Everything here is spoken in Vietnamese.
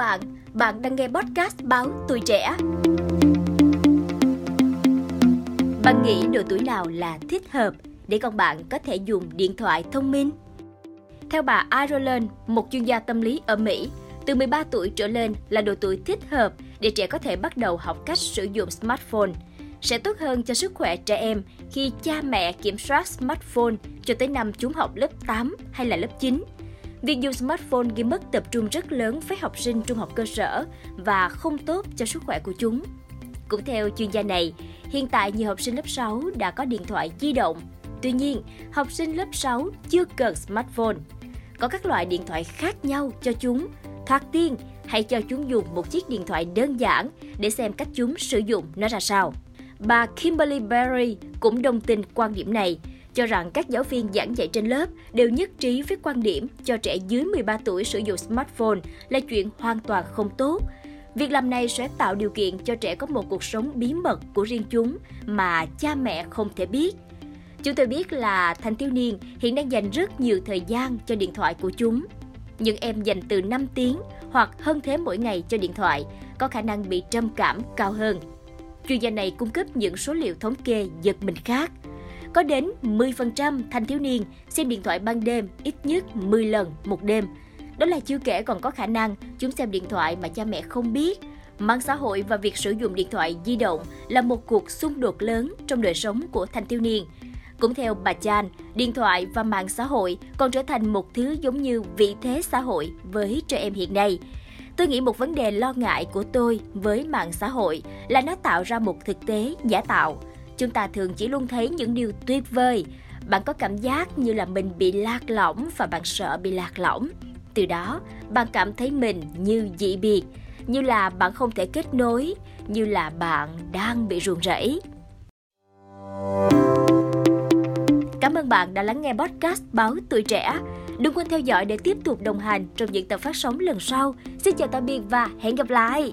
bạn, bạn đang nghe podcast báo Tuổi Trẻ. Bạn nghĩ độ tuổi nào là thích hợp để con bạn có thể dùng điện thoại thông minh? Theo bà Ireland, một chuyên gia tâm lý ở Mỹ, từ 13 tuổi trở lên là độ tuổi thích hợp để trẻ có thể bắt đầu học cách sử dụng smartphone. Sẽ tốt hơn cho sức khỏe trẻ em khi cha mẹ kiểm soát smartphone cho tới năm chúng học lớp 8 hay là lớp 9. Việc dùng smartphone gây mất tập trung rất lớn với học sinh trung học cơ sở và không tốt cho sức khỏe của chúng. Cũng theo chuyên gia này, hiện tại nhiều học sinh lớp 6 đã có điện thoại di động. Tuy nhiên, học sinh lớp 6 chưa cần smartphone. Có các loại điện thoại khác nhau cho chúng. Thoạt tiên, hãy cho chúng dùng một chiếc điện thoại đơn giản để xem cách chúng sử dụng nó ra sao. Bà Kimberly Berry cũng đồng tình quan điểm này, cho rằng các giáo viên giảng dạy trên lớp đều nhất trí với quan điểm cho trẻ dưới 13 tuổi sử dụng smartphone là chuyện hoàn toàn không tốt. Việc làm này sẽ tạo điều kiện cho trẻ có một cuộc sống bí mật của riêng chúng mà cha mẹ không thể biết. Chúng tôi biết là thanh thiếu niên hiện đang dành rất nhiều thời gian cho điện thoại của chúng. Những em dành từ 5 tiếng hoặc hơn thế mỗi ngày cho điện thoại có khả năng bị trầm cảm cao hơn. Chuyên gia này cung cấp những số liệu thống kê giật mình khác. Có đến 10% thanh thiếu niên xem điện thoại ban đêm ít nhất 10 lần một đêm. Đó là chưa kể còn có khả năng chúng xem điện thoại mà cha mẹ không biết. Mạng xã hội và việc sử dụng điện thoại di động là một cuộc xung đột lớn trong đời sống của thanh thiếu niên. Cũng theo bà Chan, điện thoại và mạng xã hội còn trở thành một thứ giống như vị thế xã hội với trẻ em hiện nay. Tôi nghĩ một vấn đề lo ngại của tôi với mạng xã hội là nó tạo ra một thực tế giả tạo. Chúng ta thường chỉ luôn thấy những điều tuyệt vời. Bạn có cảm giác như là mình bị lạc lõng và bạn sợ bị lạc lõng. Từ đó, bạn cảm thấy mình như dị biệt, như là bạn không thể kết nối, như là bạn đang bị ruồng rẫy. Cảm ơn bạn đã lắng nghe podcast Báo Tuổi Trẻ. Đừng quên theo dõi để tiếp tục đồng hành trong những tập phát sóng lần sau. Xin chào tạm biệt và hẹn gặp lại!